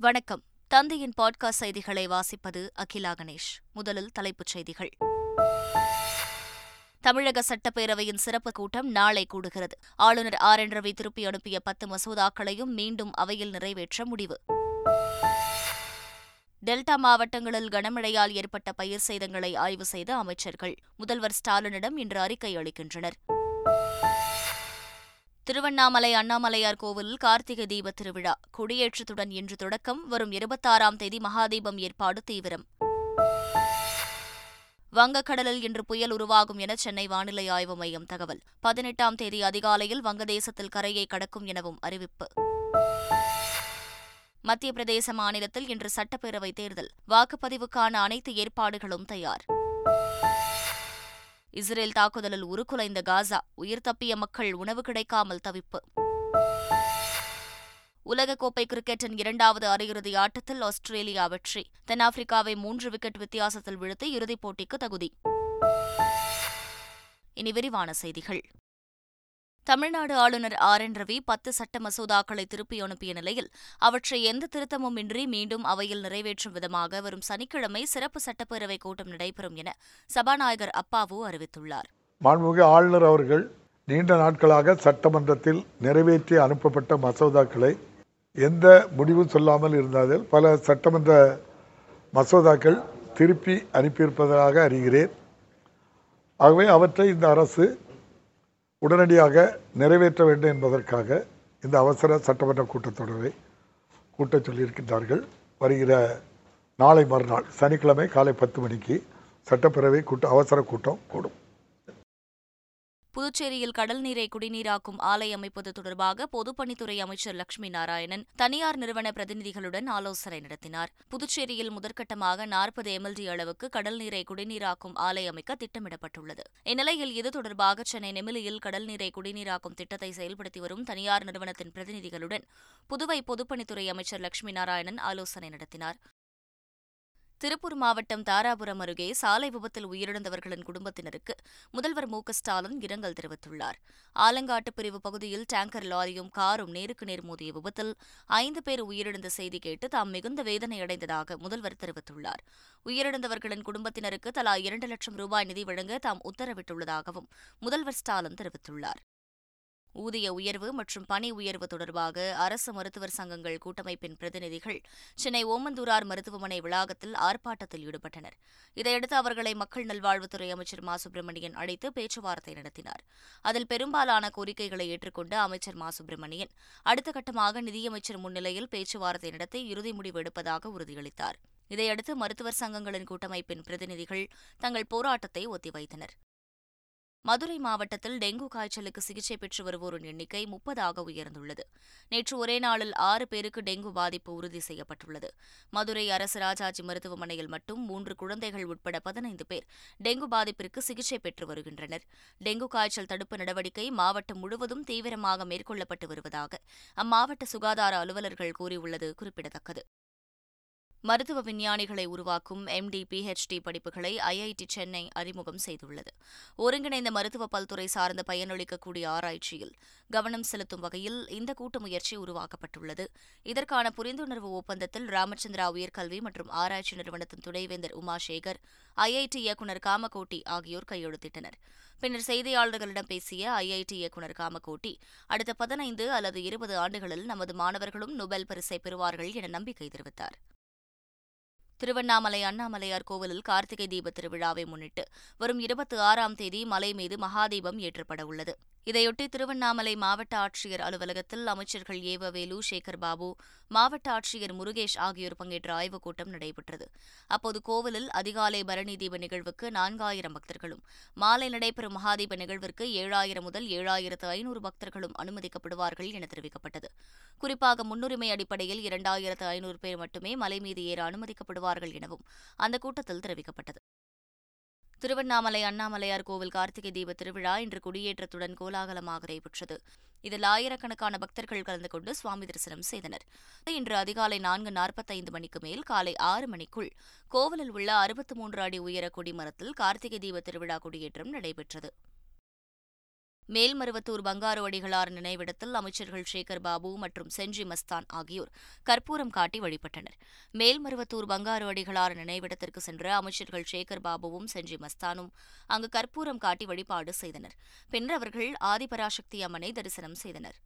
வணக்கம். தந்தையின் பாட்காஸ்ட் செய்திகளை வாசிப்பது அகிலா கணேஷ். முதலில் தலைப்புச் செய்திகள். தமிழக சட்டப்பேரவையின் சிறப்பு கூட்டம் நாளை கூடுகிறது. ஆளுநர் ஆர். என். ரவி திருப்பி அனுப்பிய பத்து மசோதாக்களையும் மீண்டும் அவையில் நிறைவேற்ற முடிவு. டெல்டா மாவட்டங்களில் கனமழையால் ஏற்பட்ட பயிர் சேதங்களை ஆய்வு செய்த அமைச்சர்கள். முதல்வர் ஸ்டாலினிடம் இன்று அறிக்கை அளிக்கின்றனர். திருவண்ணாமலை அண்ணாமலையார் கோவிலில் கார்த்திகை தீப திருவிழா. கொடியேற்றத்துடன் இன்று தொடக்கம். வரும் இருபத்தாறாம் தேதி மகாதீபம் ஏற்பாடு தீவிரம். வங்கக்கடலில் இன்று புயல் உருவாகும் என சென்னை வானிலை ஆய்வு மையம் தகவல். பதினெட்டாம் தேதி அதிகாலையில் வங்கதேசத்தில் கரையை கடக்கும் எனவும் அறிவிப்பு. மத்திய பிரதேச மாநிலத்தில் இன்று சட்டப்பேரவைத் தேர்தல். வாக்குப்பதிவுக்கான அனைத்து ஏற்பாடுகளும் தயார். இஸ்ரேல் தாக்குதலில் உருக்குலைந்த காசா உயிர் தப்பிய மக்கள் உணவு கிடைக்காமல் தவிப்பு. உலகக்கோப்பை கிரிக்கெட்டின் இரண்டாவது அரையிறுதி ஆட்டத்தில் ஆஸ்திரேலியா வெற்றி. தென்னாப்பிரிக்காவை மூன்று விக்கெட் வித்தியாசத்தில் வீழ்த்தி இறுதிப் போட்டிக்கு தகுதி. இனி விரிவான செய்திகள். தமிழ்நாடு ஆளுநர் ஆர் என் ரவி பத்து சட்ட மசோதாக்களை திருப்பி அனுப்பிய நிலையில் அவற்றை எந்த திருத்தமும் இன்றி மீண்டும் அவையில் நிறைவேற்றும் விதமாக வரும் சனிக்கிழமை சிறப்பு சட்டப்பேரவை கூட்டம் நடைபெறும் என சபாநாயகர் அப்பாவு அறிவித்துள்ளார். மாண்புமிகு ஆளுநர் அவர்கள் நீண்ட நாட்களாக சட்டமன்றத்தில் நிறைவேற்றி அனுப்பப்பட்ட மசோதாக்களை எந்த முடிவும் சொல்லாமல் இருந்ததில் பல சட்டமன்ற மசோதாக்கள் திருப்பி அனுப்பியிருப்பதாக அறிகிறேன். ஆகவே அவற்றை இந்த அரசு உடனடியாக நிறைவேற்ற வேண்டும் என்பதற்காக இந்த அவசர சட்டமன்ற கூட்டத்தொடரை கூட்டச் சொல்லியிருக்கின்றார்கள். வருகிற நாளை மறுநாள் சனிக்கிழமை காலை பத்து மணிக்கு சட்டப்பேரவை கூட்ட அவசர கூட்டம் கூடும். புதுச்சேரியில் கடல் நீரை குடிநீராக்கும் ஆலை அமைப்பது தொடர்பாக பொதுப்பணித்துறை அமைச்சர் லட்சுமி நாராயணன் தனியார் நிறுவன பிரதிநிதிகளுடன் ஆலோசனை நடத்தினார். புதுச்சேரியில் முதற்கட்டமாக நாற்பது எம்எல்டி அளவுக்கு கடல் நீரை குடிநீராக்கும் ஆலை அமைக்க திட்டமிடப்பட்டுள்ளது. இந்நிலையில் இது தொடர்பாக சென்னை நெமிலியில் கடல் நீரை குடிநீராக்கும் திட்டத்தை செயல்படுத்தி வரும் தனியார் நிறுவனத்தின் பிரதிநிதிகளுடன் புதுவை பொதுப்பணித்துறை அமைச்சர் லட்சுமி நாராயணன் ஆலோசனை நடத்தினார். திருப்பூர் மாவட்டம் தாராபுரம் அருகே சாலை விபத்தில் உயிரிழந்தவர்களின் குடும்பத்தினருக்கு முதல்வர் மு ஸ்டாலின் இரங்கல் தெரிவித்துள்ளார். ஆலங்காட்டு பிரிவு பகுதியில் டேங்கர் லாரியும் காரும் நேருக்கு நேர் மோதிய விபத்தில் ஐந்து பேர் உயிரிழந்த செய்தி கேட்டு தாம் மிகுந்த வேதனை அடைந்ததாக முதல்வர் தெரிவித்துள்ளார். உயிரிழந்தவர்களின் குடும்பத்தினருக்கு தலா இரண்டு லட்சம் ரூபாய் நிதி வழங்க தாம் உத்தரவிட்டுள்ளதாகவும் முதல்வர் ஸ்டாலின் தெரிவித்துள்ளார். ஊதிய உயர்வு மற்றும் பணி உயர்வு தொடர்பாக அரசு மருத்துவர் சங்கங்கள் கூட்டமைப்பின் பிரதிநிதிகள் சென்னை ஓமந்தூரார் மருத்துவமனை வளாகத்தில் ஆர்ப்பாட்டத்தில் ஈடுபட்டனர். இதையடுத்து அவர்களை மக்கள் நல்வாழ்வுத்துறை அமைச்சர் மா. சுப்பிரமணியன் அழைத்து பேச்சுவார்த்தை நடத்தினார். அதில் பெரும்பாலான கோரிக்கைகளை ஏற்றுக்கொண்ட அமைச்சர் மா. சுப்பிரமணியன் அடுத்த கட்டமாக நிதியமைச்சர் முன்னிலையில் பேச்சுவார்த்தை நடத்தி இறுதி முடிவு எடுப்பதாக உறுதியளித்தார். இதையடுத்து மருத்துவர் சங்கங்களின் கூட்டமைப்பின் பிரதிநிதிகள் தங்கள் போராட்டத்தை ஒத்திவைத்தனர். மதுரை மாவட்டத்தில் டெங்கு காய்ச்சலுக்கு சிகிச்சை பெற்று வருவோரின் எண்ணிக்கை முப்பதாக உயர்ந்துள்ளது. நேற்று ஒரே நாளில் ஆறு பேருக்கு டெங்கு பாதிப்பு உறுதி செய்யப்பட்டுள்ளது. மதுரை அரசு ராஜாஜி மருத்துவமனையில் மட்டும் மூன்று குழந்தைகள் உட்பட பதினைந்து பேர் டெங்கு பாதிப்பிற்கு சிகிச்சை பெற்று வருகின்றனர். டெங்கு காய்ச்சல் தடுப்பு நடவடிக்கை மாவட்டம் முழுவதும் தீவிரமாக மேற்கொள்ளப்பட்டு வருவதாக அம்மாவட்ட சுகாதார அலுவலர்கள் கூறியுள்ளது குறிப்பிடத்தக்கது. மருத்துவ விஞ்ஞானிகளை உருவாக்கும் எம்டி பிஹெச்டி படிப்புகளை ஐஐடி சென்னை அறிமுகம் செய்துள்ளது. ஒருங்கிணைந்த மருத்துவ பல்துறை சார்ந்த பயனளிக்கக்கூடிய ஆராய்ச்சியில் கவனம் செலுத்தும் வகையில் இந்த கூட்டு முயற்சி உருவாக்கப்பட்டுள்ளது. இதற்கான புரிந்துணர்வு ஒப்பந்தத்தில் ராமச்சந்திரா உயர்கல்வி மற்றும் ஆராய்ச்சி நிறுவனத்தின் துணைவேந்தர் உமாசேகர் ஐஐடி இயக்குநர் காமகோட்டி ஆகியோர் கையெழுத்திட்டனர். பின்னர் செய்தியாளர்களிடம் பேசிய ஐஐடி இயக்குநர் காமகோட்டி அடுத்த பதினைந்து அல்லது இருபது ஆண்டுகளில் நமது மாணவர்களும் நோபல் பரிசை பெறுவார்கள் என நம்பிக்கை தெரிவித்தார். திருவண்ணாமலை அண்ணாமலையார் கோவிலில் கார்த்திகை தீப திருவிழாவை முன்னிட்டு வரும் இருபத்தி ஆறாம் தேதி மலை மீது மகாதீபம் ஏற்றப்பட உள்ளது. இதையொட்டி திருவண்ணாமலை மாவட்ட ஆட்சியர் அலுவலகத்தில் அமைச்சர்கள் ஏவவேலு சேகர் பாபு மாவட்ட ஆட்சியர் முருகேஷ் ஆகியோர் பங்கேற்ற ஆய்வுக் கூட்டம் நடைபெற்றது. அப்போது கோவிலில் அதிகாலை பரணி தீப நிகழ்வுக்கு நான்காயிரம் பக்தர்களும் மாலை நடைபெறும் மகாதீப நிகழ்விற்கு ஏழாயிரம் முதல் ஏழாயிரத்து ஐநூறு பக்தர்களும் அனுமதிக்கப்படுவார்கள் என தெரிவிக்கப்பட்டது. குறிப்பாக முன்னுரிமை அடிப்படையில் இரண்டாயிரத்து ஐநூறு பேர் மட்டுமே மலை மீது ஏற அனுமதிக்கப்படுவார்கள் எனவும் அந்த கூட்டத்தில் தெரிவிக்கப்பட்டது. திருவண்ணாமலை அண்ணாமலையார் கோவில் கார்த்திகை தீப திருவிழா இன்று கொடியேற்றத்துடன் கோலாகலமாக நடைபெற்றது இதில் ஆயிரக்கணக்கான பக்தர்கள் கலந்து கொண்டு சுவாமி தரிசனம் செய்தனர். இன்று அதிகாலை நான்கு நாற்பத்தைந்து மணிக்கு மேல் காலை ஆறு மணிக்குள் கோவிலில் உள்ள அறுபத்து மூன்று அடி உயர கொடிமரத்தில் கார்த்திகை தீப திருவிழா கொடியேற்றம் நடைபெற்றது. மேல்மருவத்தூர் பங்காரு அடிகளார் நினைவிடத்தில் அமைச்சர்கள் சேகர் பாபு மற்றும் செஞ்சி மஸ்தான் ஆகியோர் கற்பூரம் காட்டி வழிபட்டனர். மேல்மருவத்தூர் பங்காரு அடிகளார் நினைவிடத்திற்கு சென்ற அமைச்சர்கள் சேகர் பாபுவும் செஞ்சி மஸ்தானும் அங்கு கற்பூரம் காட்டி வழிபாடு செய்தனர். பின்னர் அவர்கள் ஆதிபராசக்தி அம்மனை தரிசனம் செய்தனர்.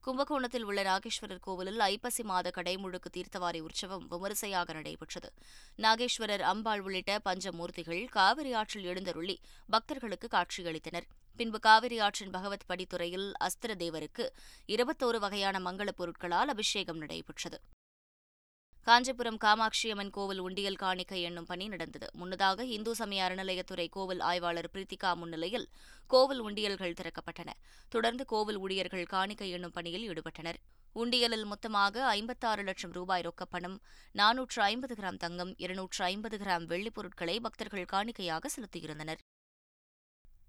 கும்பகோணத்தில் உள்ள நாகேஸ்வரர் கோவிலில் ஐப்பசி மாத கடைமுழுக்கு தீர்த்தவாரி உற்சவம் விமரிசையாக நடைபெற்றது. நாகேஸ்வரர் அம்பாள் உள்ளிட்ட பஞ்சமூர்த்திகள் காவிரி ஆற்றில் எழுந்தருளி பக்தர்களுக்கு காட்சியளித்தனர். பின்பு காவிரி ஆற்றின் பகவத் படித்துறையில் அஸ்திர தேவருக்கு இருபத்தோரு வகையான மங்களப் பொருட்களால் அபிஷேகம் நடைபெற்றது. காஞ்சிபுரம் காமாட்சியம்மன் கோவில் உண்டியல் காணிக்கை என்னும் பணி நடந்தது. முன்னதாக இந்து சமய அறநிலையத்துறை கோவில் ஆய்வாளர் பிரீத்திகா முன்னிலையில் கோவில் உண்டியல்கள் திறக்கப்பட்டன. தொடர்ந்து கோவில் ஊழியர்கள் காணிக்கை என்னும் பணியில் ஈடுபட்டனர். உண்டியலில் மொத்தமாக ஐம்பத்தாறு லட்சம் ரூபாய் ரொக்கப்பணம் நானூற்று ஐம்பது கிராம் தங்கம் இருநூற்று ஐம்பது கிராம் வெள்ளிப் பொருட்களை பக்தர்கள் காணிக்கையாக செலுத்தியிருந்தனர்.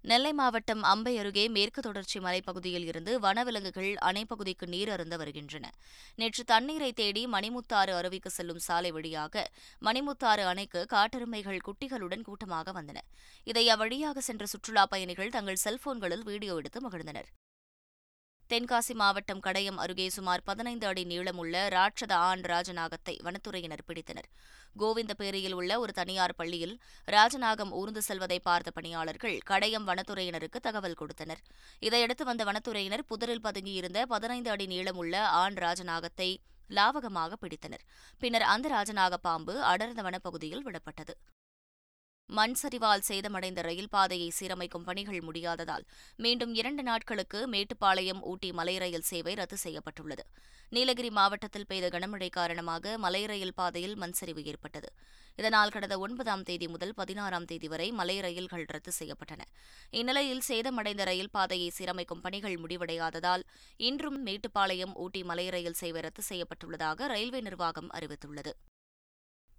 நெல்லை மாவட்டம் அம்பை அருகே மேற்கு தொடர்ச்சி மலைப்பகுதியில் இருந்து வனவிலங்குகள் அணைப்பகுதிக்கு நீர் அருந்த வருகின்றன. நேற்று தண்ணீரை தேடி மணிமுத்தாறு அருவிக்கு செல்லும் சாலை வழியாக மணிமுத்தாறு அணைக்கு காட்டெருமைகள் குட்டிகளுடன் கூட்டமாக வந்தன. இதை அவ்வழியாக சென்ற சுற்றுலாப் பயணிகள் தங்கள் செல்போன்களில் வீடியோ எடுத்து மகிழ்ந்தனர். தென்காசி மாவட்டம் கடையம் அருகே சுமார் பதினைந்து அடி நீளமுள்ள ராட்சத ஆண் ராஜநாகத்தை வனத்துறையினர் பிடித்தனர். கோவிந்தபேரியில் உள்ள ஒரு தனியார் பள்ளியில் ராஜநாகம் ஊர்ந்து செல்வதை பார்த்த பணியாளர்கள் கடையம் வனத்துறையினருக்கு தகவல் கொடுத்தனர். இதையடுத்து வந்த வனத்துறையினர் புதரில் பதுங்கியிருந்த பதினைந்து அடி நீளமுள்ள ஆண் ராஜநாகத்தை லாவகமாக பிடித்தனர். பின்னர் அந்த ராஜநாக பாம்பு அடர்ந்த வனப்பகுதியில் விடப்பட்டது. மண் சரிவால் சேதமடைந்த ரயில் பாதையை சீரமைக்கும் பணிகள் முடியாததால் மீண்டும் இரண்டு நாட்களுக்கு மேட்டுப்பாளையம் ஊட்டி மலை ரயில் சேவை ரத்து செய்யப்பட்டுள்ளது. நீலகிரி மாவட்டத்தில் பெய்த கனமழை காரணமாக மலை ரயில் பாதையில் மண் சரிவு ஏற்பட்டது. இதனால் கடந்த ஒன்பதாம் தேதி முதல் பதினாறாம் தேதி வரை மலை ரயில்கள் ரத்து செய்யப்பட்டன. இந்நிலையில் சேதமடைந்த ரயில் பாதையை சீரமைக்கும் பணிகள் முடிவடையாததால் இன்றும் மேட்டுப்பாளையம் ஊட்டி மலை ரயில் சேவை ரத்து செய்யப்பட்டுள்ளதாக ரயில்வே நிர்வாகம் அறிவித்துள்ளது.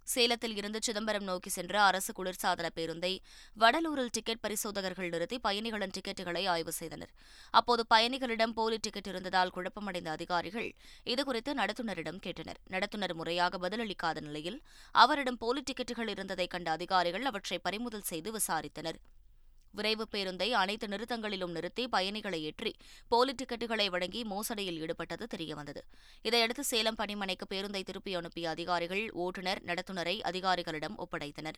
சேலத்தில் இருந்து சிதம்பரம் நோக்கி சென்ற அரசு குளிர்சாதன பேருந்தை வடலூரில் டிக்கெட் பரிசோதகர்கள் நிறுத்தி பயணிகளின் டிக்கெட்டுகளை ஆய்வு செய்தனர். அப்போது பயணிகளிடம் போலி டிக்கெட் இருந்ததால் குழப்பமடைந்த அதிகாரிகள் இதுகுறித்து நடத்துனரிடம் கேட்டனர். நடத்துனர் முறையாக பதிலளிக்காத நிலையில் அவரிடம் போலி டிக்கெட்டுகள் இருந்ததை கண்ட அதிகாரிகள் அவற்றை பறிமுதல் செய்து விசாரித்தனர். விரைவு பேருந்தை அனைத்து நிறுத்தங்களிலும் நிறுத்தி பயணிகளை ஏற்றி போலி டிக்கெட்டுகளை வழங்கி மோசடியில் ஈடுபட்டது தெரியவந்தது. இதையடுத்து சேலம் பணிமனைக்கு பேருந்தை திருப்பி அனுப்பிய அதிகாரிகள் ஓட்டுநர் நடத்துனரை அதிகாரிகளிடம் ஒப்படைத்தனர்.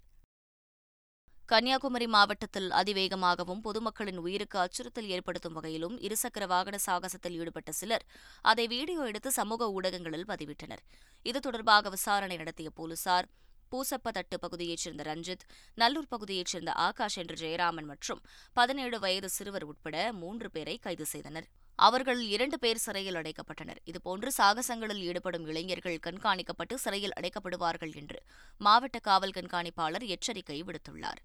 கன்னியாகுமரி மாவட்டத்தில் அதிவேகமாகவும் பொதுமக்களின் உயிருக்கு அச்சுறுத்தல் ஏற்படுத்தும் வகையிலும் இருசக்கர வாகன சாகசத்தில் ஈடுபட்ட சிலர் அதை வீடியோ எடுத்து சமூக ஊடகங்களில் பதிவிட்டனர். இது தொடர்பாக விசாரணை நடத்திய போலீசார் பூசப்பதட்டு பகுதியைச் சேர்ந்த ரஞ்சித் நல்லூர் பகுதியைச் சேர்ந்த ஆகாஷ் என்ற ஜெயராமன் மற்றும் பதினேழு வயது சிறுவர் உட்பட மூன்று பேரை கைது செய்தனர். அவர்களில் இரண்டு பேர் சிறையில் அடைக்கப்பட்டனர். இதுபோன்று சாகசங்களில் ஈடுபடும் இளைஞர்கள் கண்காணிக்கப்பட்டு சிறையில் அடைக்கப்படுவார்கள் என்று மாவட்ட காவல் கண்காணிப்பாளர் எச்சரிக்கை விடுத்துள்ளார்.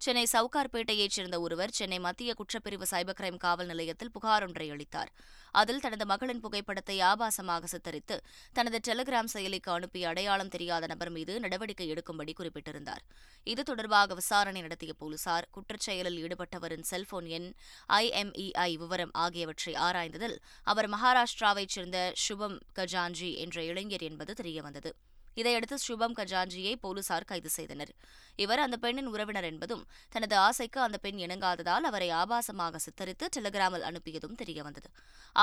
சென்னை சவுகார்பேட்டையைச் சேர்ந்த ஒருவர் சென்னை மத்திய குற்றப்பிரிவு சைபர் கிரைம் காவல் நிலையத்தில் புகார் ஒன்றை அளித்தார். அதில் தனது மகளின் புகைப்படத்தை ஆபாசமாக சித்தரித்து தனது டெலிகிராம் செயலிக்கு அனுப்பிய அடையாளம் தெரியாத நபர் மீது நடவடிக்கை எடுக்கும்படி குறிப்பிட்டிருந்தார். இது தொடர்பாக விசாரணை நடத்திய போலீசார் குற்றச்செயலில் ஈடுபட்டவரின் செல்போன் எண் ஐஎம்இஐ விவரம் ஆகியவற்றை ஆராய்ந்ததில் அவர் மகாராஷ்டிராவைச் சேர்ந்த சுபம் கஜான்ஜி என்ற இளைஞர் என்பது தெரியவந்தது. இதையடுத்து சுபம் கஜான்ஜியை போலீசார் கைது செய்தனர். இவர் அந்த பெண்ணின் உறவினர் என்பதும் தனது ஆசைக்கு அந்த பெண் இணங்காததால் அவரை ஆபாசமாக சித்தரித்து டெலிகிராமில் அனுப்பியதும் தெரியவந்தது.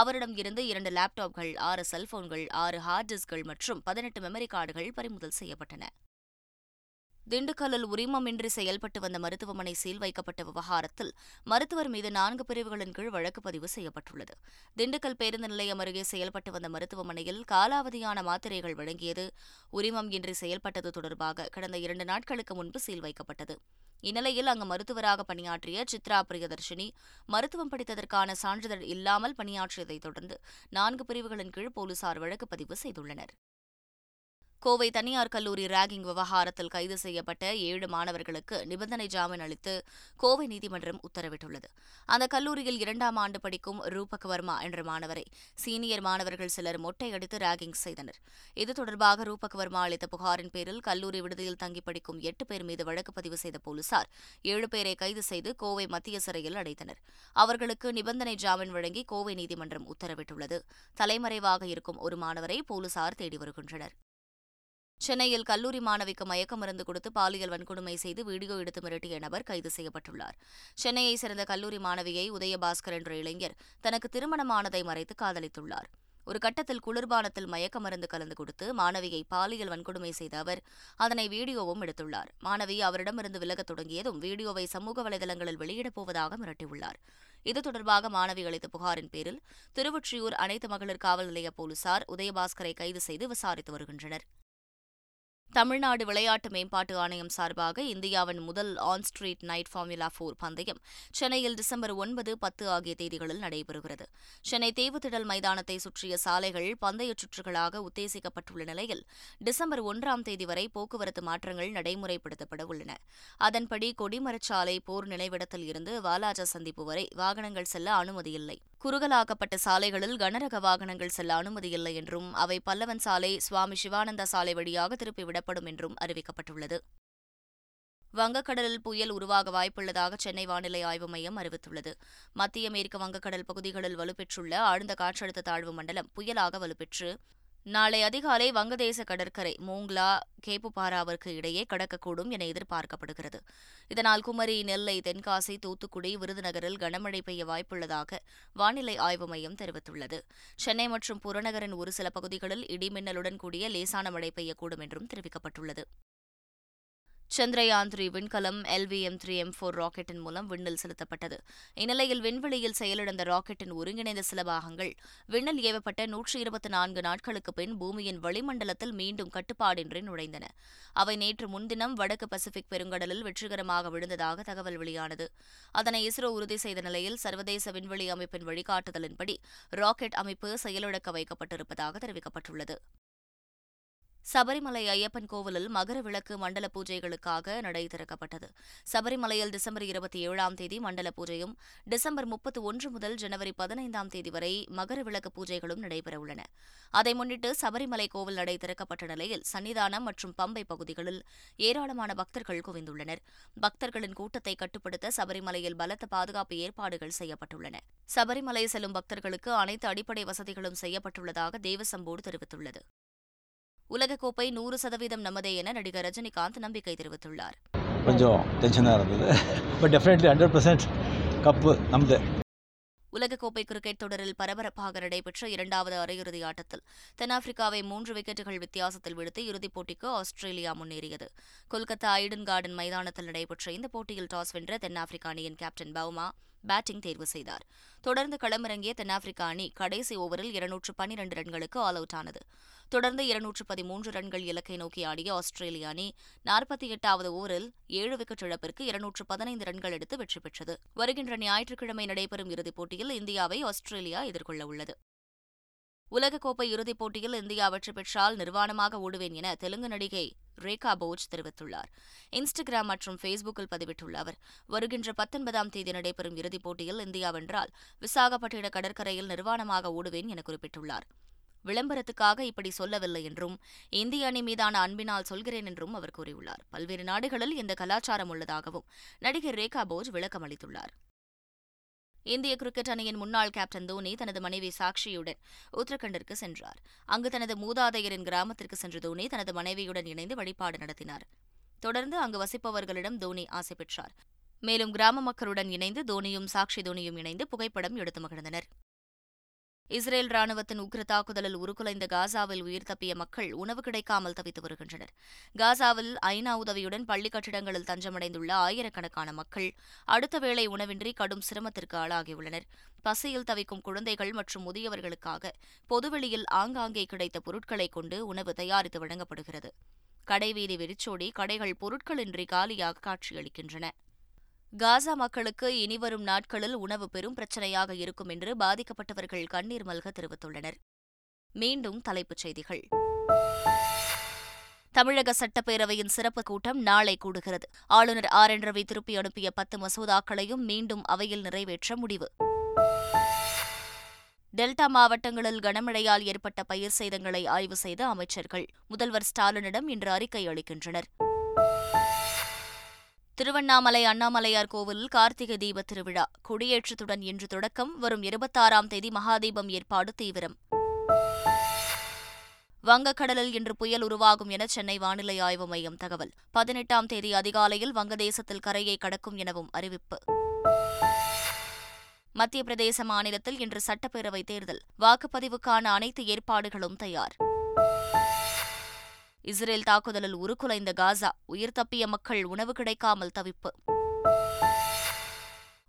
அவரிடம் இருந்து இரண்டு லேப்டாப்கள் ஆறு செல்போன்கள் ஆறு ஹார்ட் டிஸ்க்கள் மற்றும் பதினெட்டு மெமரி கார்டுகள் பறிமுதல் செய்யப்பட்டன. திண்டுக்கல்லில் உரிமமின்றி செயல்பட்டு வந்த மருத்துவமனை சீல் வைக்கப்பட்ட விவகாரத்தில் மருத்துவர் மீது நான்கு பிரிவுகளின் கீழ் வழக்கு பதிவு செய்யப்பட்டுள்ளது. திண்டுக்கல் பேருந்து நிலையம் அருகே செயல்பட்டு வந்த மருத்துவமனையில் காலாவதியான மாத்திரைகள் வழங்கியது. உரிமம் இன்றி செயல்பட்டது தொடர்பாக கடந்த இரண்டு நாட்களுக்கு முன்பு சீல் வைக்கப்பட்டது. இந்நிலையில் அங்கு மருத்துவராக பணியாற்றிய சித்ரா பிரியதர்ஷினி மருத்துவம் படித்ததற்கான சான்றிதழ் இல்லாமல் பணியாற்றியதைத் தொடர்ந்து நான்கு பிரிவுகளின் கீழ் போலீசார் வழக்கு பதிவு செய்துள்ளனர். கோவை தனியார் கல்லூரி ராகிங் விவகாரத்தில் கைது செய்யப்பட்ட ஏழு மாணவர்களுக்கு நிபந்தனை ஜாமீன் அளித்து கோவை நீதிமன்றம் உத்தரவிட்டுள்ளது. அந்த கல்லூரியில் இரண்டாம் ஆண்டு படிக்கும் ரூபக் வர்மா என்ற மாணவரை சீனியர் மாணவர்கள் சிலர் மொட்டையடித்து ராகிங் செய்தனர். இது தொடர்பாக ரூபக் வர்மா அளித்த புகாரின் பேரில் கல்லூரி விடுதியில் தங்கி படிக்கும் எட்டு பேர் மீது வழக்கு பதிவு செய்த போலீசார் ஏழு பேரை கைது செய்து கோவை மத்திய சிறையில் அடைத்தனர். அவர்களுக்கு நிபந்தனை ஜாமீன் வழங்கி கோவை நீதிமன்றம் உத்தரவிட்டுள்ளது. தலைமறைவாக இருக்கும் ஒரு மாணவரை போலீசார் தேடி வருகின்றனர். சென்னையில் கல்லூரி மாணவிக்கு மயக்க மருந்து கொடுத்து பாலியல் வன்கொடுமை செய்து வீடியோ எடுத்து மிரட்டிய நபர் கைது செய்யப்பட்டுள்ளார். சென்னையைச் சேர்ந்த கல்லூரி மாணவியை உதயபாஸ்கர் என்ற இளைஞர் தனக்கு திருமணமானதை மறைத்து காதலித்துள்ளார். ஒரு கட்டத்தில் குளிர்பானத்தில் மயக்க மருந்து கலந்து கொடுத்து மாணவியை பாலியல் வன்கொடுமை செய்த அவர் அதனை வீடியோவும் எடுத்துள்ளார். மாணவி அவரிடமிருந்து விலகத் தொடங்கியதும் வீடியோவை சமூக வலைதளங்களில் வெளியிடப் போவதாக மிரட்டியுள்ளார். இது தொடர்பாக மாணவி அளித்த புகாரின் பேரில் திருவொற்றியூர் அனைத்து மகளிர் காவல் நிலைய போலீசார் உதயபாஸ்கரை கைது செய்து விசாரித்து வருகின்றனர். தமிழ்நாடு விளையாட்டு மேம்பாட்டு ஆணையம் சார்பாக இந்தியாவின் முதல் on street night formula four பந்தயம் சென்னையில் டிசம்பர் ஒன்பது பத்து ஆகிய தேதிகளில் நடைபெறுகிறது. சென்னை தேவுத்திடல் மைதானத்தை சுற்றிய சாலைகள் பந்தய சுற்றுகளாக உத்தேசிக்கப்பட்டுள்ள நிலையில் டிசம்பர் ஒன்றாம் தேதி வரை போக்குவரத்து மாற்றங்கள் நடைமுறைப்படுத்தப்பட உள்ளன. அதன்படி கொடிமரச்சாலை போர் நினைவிடத்தில் இருந்து வாலாஜா சந்திப்பு வரை வாகனங்கள் செல்ல அனுமதியில்லை குறுகலாக்கப்பட்ட சாலைகளில் கனரக வாகனங்கள் செல்ல அனுமதியில்லை என்றும் அவை பல்லவன் சாலை சுவாமி சிவானந்தா சாலை வழியாக திருப்பிவிடப்படும் என்றும் அறிவிக்கப்பட்டுள்ளது. வங்கக்கடலில் புயல் உருவாக வாய்ப்புள்ளதாக சென்னை வானிலை ஆய்வு மையம் அறிவித்துள்ளது. மத்திய மேற்கு வங்கக்கடல் பகுதிகளில் வலுப்பெற்றுள்ள ஆழ்ந்த காற்றழுத்த தாழ்வு மண்டலம் புயலாக வலுப்பெற்று நாளை அதிகாலை வங்கதேச கடற்கரை மூங்லா கேப்புபாராவிற்கு இடையே கடக்கக்கூடும் என எதிர்பார்க்கப்படுகிறது. இதனால் குமரி நெல்லை தென்காசி தூத்துக்குடி விருதுநகரில் கனமழை பெய்ய வாய்ப்புள்ளதாக வானிலை ஆய்வு மையம் தெரிவித்துள்ளது. சென்னை மற்றும் புறநகரின் ஒரு சில பகுதிகளில் இடிமின்னலுடன் கூடிய லேசான மழை பெய்யக்கூடும் என்றும் தெரிவிக்கப்பட்டுள்ளது. சந்திரயான் த்ரீ விண்கலம் எல்விஎம் த்ரீ எம் ஃபோர் ராக்கெட்டின் மூலம் விண்ணில் செலுத்தப்பட்டது. இந்நிலையில் விண்வெளியில் செயலிழந்த ராக்கெட்டின் ஒருங்கிணைந்த சில பாகங்கள் விண்ணில் ஏவப்பட்ட நூற்றி இருபத்தி நான்கு நாட்களுக்கு பின் பூமியின் வளிமண்டலத்தில் மீண்டும் கட்டுப்பாடின்றி நுழைந்தன. அவை நேற்று முன்தினம் வடக்கு பசிபிக் பெருங்கடலில் வெற்றிகரமாக விழுந்ததாக தகவல் வெளியானது. அதனை இஸ்ரோ உறுதி செய்த நிலையில் சர்வதேச விண்வெளி அமைப்பின் வழிகாட்டுதலின்படி ராக்கெட் அமைப்பு செயலிழக்க வைக்கப்பட்டிருப்பதாக தெரிவிக்கப்பட்டுள்ளது. சபரிமலை ஐயப்பன் கோவிலில் மகர விளக்கு மண்டல பூஜைகளுக்காக நடை திறக்கப்பட்டது. சபரிமலையில் டிசம்பர் இருபத்தி ஏழாம் தேதி மண்டல பூஜையும் டிசம்பர் முப்பத்தி ஒன்று முதல் ஜனவரி பதினைந்தாம் தேதி வரை மகர விளக்கு பூஜைகளும் நடைபெறவுள்ளன அதை முன்னிட்டு சபரிமலை கோவில் நடை திறக்கப்பட்ட நிலையில் சன்னிதானம் மற்றும் பம்பை பகுதிகளில் ஏராளமான பக்தர்கள் குவிந்துள்ளனர். பக்தர்களின் கூட்டத்தை கட்டுப்படுத்த சபரிமலையில் பலத்த பாதுகாப்பு ஏற்பாடுகள் செய்யப்பட்டுள்ளன. சபரிமலை செல்லும் பக்தர்களுக்கு அனைத்து அடிப்படை வசதிகளும் செய்யப்பட்டுள்ளதாக தேவசம்போர்டு தெரிவித்துள்ளது. உலகக்கோப்பை நூறு சதவீதம் நமதே என நடிகர் ரஜினிகாந்த் நம்பிக்கை தெரிவித்துள்ளார். கொஞ்சம் டென்ஷனாக இருந்தது. But definitely hundred percent cup நமது. உலகக்கோப்பை கிரிக்கெட் தொடரில் பரபரப்பாக நடைபெற்ற இரண்டாவது அரையிறுதி ஆட்டத்தில் தென்னாப்பிரிக்காவை மூன்று விக்கெட்டுகள் வித்தியாசத்தில் விடுத்து இறுதிப் போட்டிக்கு ஆஸ்திரேலியா முன்னேறியது. கொல்கத்தா ஐடன் கார்டன் மைதானத்தில் நடைபெற்ற இந்த போட்டியில் டாஸ் வென்ற தென்னாப்பிரிக்க அணியின் கேப்டன் பவுமா பேட்டிங் தேர்வு செய்தார். தொடர்ந்து களமிறங்கிய தென்னாப்பிரிக்க அணி கடைசி ஓவரில் இருநூற்று பன்னிரண்டு ரன்களுக்கு ஆல் அவுட் ஆனது. தொடர்ந்து இருநூற்று பதிமூன்று ரன்கள் இலக்கை நோக்கி ஆடிய ஆஸ்திரேலிய அணி நாற்பத்தி எட்டாவது ஓவரில் ஏழு விக்கெட் இழப்பிற்கு இருநூற்று பதினைந்து ரன்கள் எடுத்து வெற்றி பெற்றது. வருகின்ற ஞாயிற்றுக்கிழமை நடைபெறும் இறுதிப் போட்டியில் இந்தியாவை ஆஸ்திரேலியா எதிர்கொள்ள உள்ளது. உலகக்கோப்பை இறுதிப் போட்டியில் இந்தியா வெற்றி பெற்றால் நிர்வாணமாக ஓடுவேன் என தெலுங்கு நடிகை ரேகா போஜ் தெரிவித்துள்ளார். இன்ஸ்டாகிராம் மற்றும் ஃபேஸ்புக்கில் பதிவிட்டுள்ள அவர் வருகின்ற பத்தொன்பதாம் தேதி நடைபெறும் இறுதிப் போட்டியில் இந்தியா வென்றால் விசாகப்பட்டின கடற்கரையில் நிர்வாணமாக ஓடுவேன் என குறிப்பிட்டுள்ளார். விளம்பரத்துக்காக இப்படி சொல்லவில்லை என்றும் இந்திய அணி மீதான அன்பினால் சொல்கிறேன் என்றும் அவர் கூறியுள்ளார். பல்வேறு நாடுகளில் இந்த கலாச்சாரம் உள்ளதாகவும் நடிகர் ரேகா போஜ் விளக்கம் அளித்துள்ளார் இந்திய கிரிக்கெட் அணியின் முன்னாள் கேப்டன் தோனி தனது மனைவி சாக்ஷியுடன் உத்தரகண்டிற்கு சென்றார். அங்கு தனது மூதாதையரின் கிராமத்திற்கு சென்ற தோனி தனது மனைவியுடன் இணைந்து வழிபாடு நடத்தினார். தொடர்ந்து அங்கு வசிப்பவர்களிடம் தோனி ஆசை பெற்றார். மேலும் கிராம மக்களுடன் இணைந்து தோனியும் சாக்ஷி தோனியும் இணைந்து புகைப்படம் எடுத்து மகிழ்ந்தனர். இஸ்ரேல் ராணுவத்தின் உக்ர தாக்குதலில் உருக்குலைந்த காசாவில் உயிர் தப்பிய மக்கள் உணவு கிடைக்காமல் தவித்து வருகின்றனர். காசாவில் ஐநா உதவியுடன் பள்ளி கட்டிடங்களில் தஞ்சமடைந்துள்ள ஆயிரக்கணக்கான மக்கள் அடுத்த வேளை உணவின்றி கடும் சிரமத்திற்கு ஆளாகியுள்ளனர். பசியில் தவிக்கும் குழந்தைகள் மற்றும் முதியவர்களுக்காக பொதுவெளியில் ஆங்காங்கே கிடைத்த பொருட்களை கொண்டு உணவு தயாரித்து வழங்கப்படுகிறது. கடைவீதி வெறிச்சோடி கடைகள் பொருட்களின்றி காலியாக காட்சியளிக்கின்றன. காசா மக்களுக்கு இனிவரும் நாட்களில் உணவு பெரும் பிரச்சனையாக இருக்கும் என்று பாதிக்கப்பட்டவர்கள் கண்ணீர் மல்க தெரிவித்துள்ளனர். மீண்டும் தலைப்புச் செய்திகள். தமிழக சட்டப்பேரவையின் சிறப்பு கூட்டம் நாளை கூடுகிறது. ஆளுநர் ஆர். என். ரவி திருப்பி அனுப்பிய பத்து மசோதாக்களையும் மீண்டும் அவையில் நிறைவேற்ற முடிவு. டெல்டா மாவட்டங்களில் கனமழையால் ஏற்பட்ட பயிர் சேதங்களை ஆய்வு செய்த அமைச்சர்கள். முதல்வர் ஸ்டாலினிடம் இன்று அறிக்கை அளிக்கின்றனர். திருவண்ணாமலை அண்ணாமலையார் கோவிலில் கார்த்திகை தீப திருவிழா. கொடியேற்றத்துடன் இன்று தொடக்கம். வரும் இருபத்தாறாம் தேதி மகாதீபம் ஏற்பாடு தீவிரம். வங்கக்கடலில் இன்று புயல் உருவாகும் என சென்னை வானிலை ஆய்வு மையம் தகவல். பதினெட்டாம் தேதி அதிகாலையில் வங்கதேசத்தில் கரையை கடக்கும் எனவும் அறிவிப்பு. மத்திய பிரதேச மாநிலத்தில் இன்று சட்டப்பேரவை தேர்தல். வாக்குப்பதிவுக்கான அனைத்து ஏற்பாடுகளும் தயார். இஸ்ரேல் தாக்குதலில் உருக்குலைந்த காசா உயிர் தப்பிய மக்கள் உணவு கிடைக்காமல் தவிப்பு.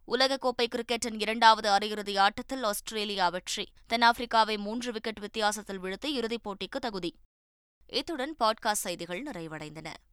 உலகக்கோப்பை கிரிக்கெட்டின் இரண்டாவது அரையிறுதி ஆட்டத்தில் ஆஸ்திரேலியா வெற்றி. தென்னாப்பிரிக்காவை மூன்று விக்கெட் வித்தியாசத்தில் வீழ்த்தி இறுதிப் போட்டிக்கு தகுதி. இத்துடன் பாட்காஸ்ட் செய்திகள் நிறைவடைந்தன.